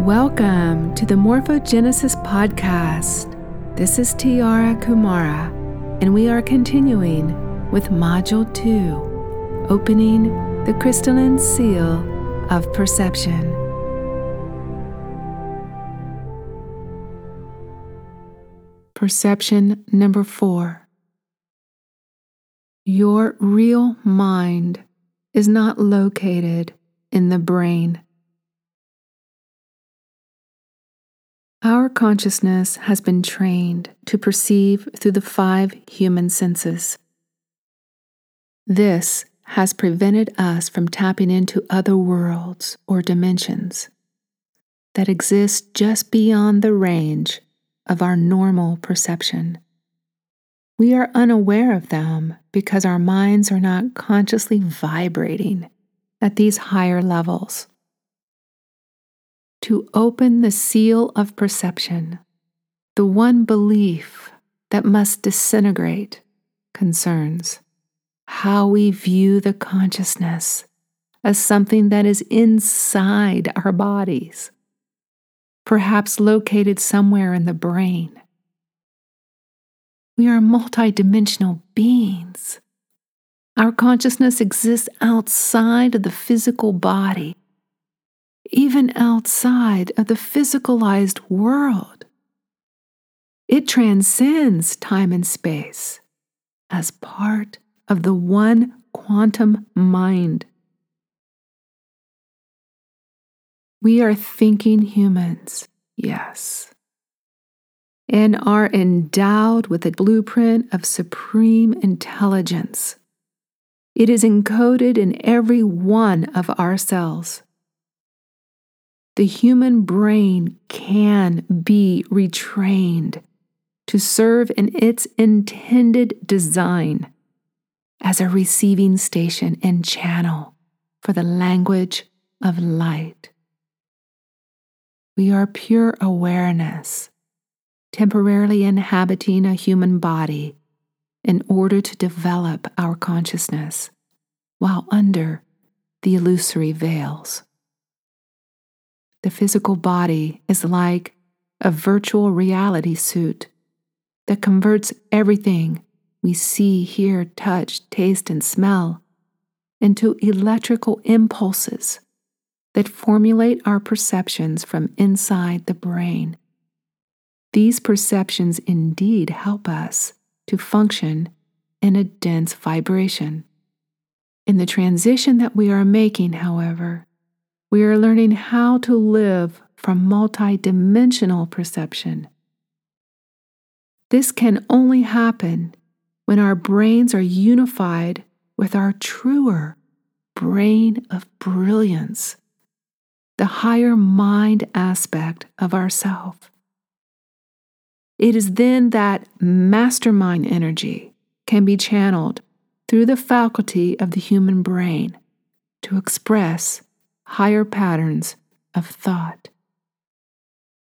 Welcome to the Morphogenesis Podcast. This is Tiara Kumara, and we are continuing with Module 2 Opening the Crystalline Seal of Perception. Perception number 4 Your real mind is not located in the brain. Our consciousness has been trained to perceive through the five human senses. This has prevented us from tapping into other worlds or dimensions that exist just beyond the range of our normal perception. We are unaware of them because our minds are not consciously vibrating at these higher levels. To open the seal of perception, the one belief that must disintegrate concerns how we view the consciousness as something that is inside our bodies, perhaps located somewhere in the brain. We are multidimensional beings our consciousness exists outside of the physical body, even outside of the physicalized world. It transcends time and space as part of the one quantum mind. We are thinking humans, yes, and are endowed with a blueprint of supreme intelligence it is encoded in every one of our cells. The human brain can be retrained to serve in its intended design as a receiving station and channel for the language of light. We are pure awareness, temporarily inhabiting a human body in order to develop our consciousness while under the illusory veils. The physical body is like a virtual reality suit that converts everything we see, hear, touch, taste, and smell into electrical impulses that formulate our perceptions from inside the brain. These perceptions indeed help us to function in a dense vibration. In the transition that we are making, however, we are learning how to live from multidimensional perception. This can only happen when our brains are unified with our truer brain of brilliance, the higher mind aspect of ourself. It is then that mastermind energy can be channeled through the faculty of the human brain to express higher patterns of thought.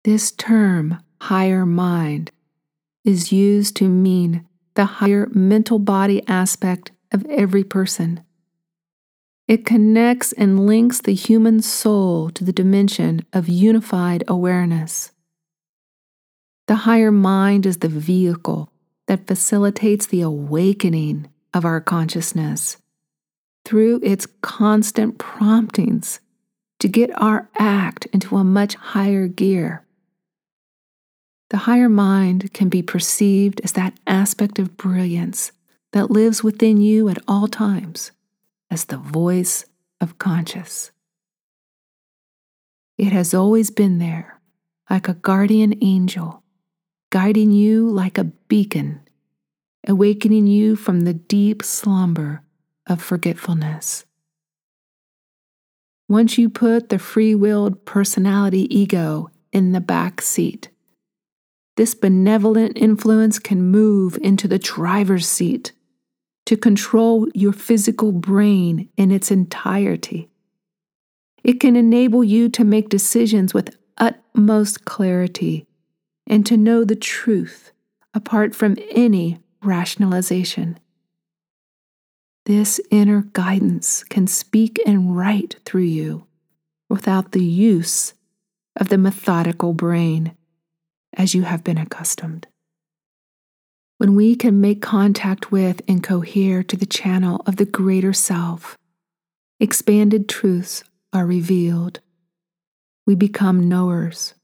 This term, higher mind, is used to mean the higher mental body aspect of every person. It connects and links the human soul to the dimension of unified awareness. The higher mind is the vehicle that facilitates the awakening of our consciousness through its constant promptings to get our act into a much higher gear. The higher mind can be perceived as that aspect of brilliance that lives within you at all times as the voice of conscious. It has always been there, like a guardian angel guiding you like a beacon, awakening you from the deep slumber of forgetfulness. Once you put the free willed personality ego in the back seat, this benevolent influence can move into the driver's seat to control your physical brain in its entirety. It can enable you to make decisions with utmost clarity and to know the truth apart from any rationalization. This inner guidance can speak and write through you without the use of the methodical brain, as you have been accustomed. When we can make contact with and cohere to the channel of the greater self, expanded truths are revealed. We become knowers.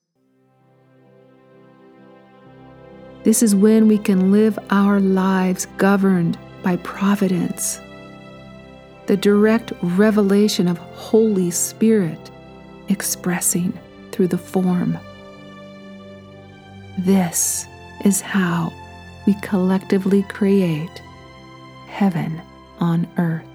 This is when we can live our lives governed by providence, the direct revelation of Holy Spirit expressing through the form. This is how we collectively create heaven on earth.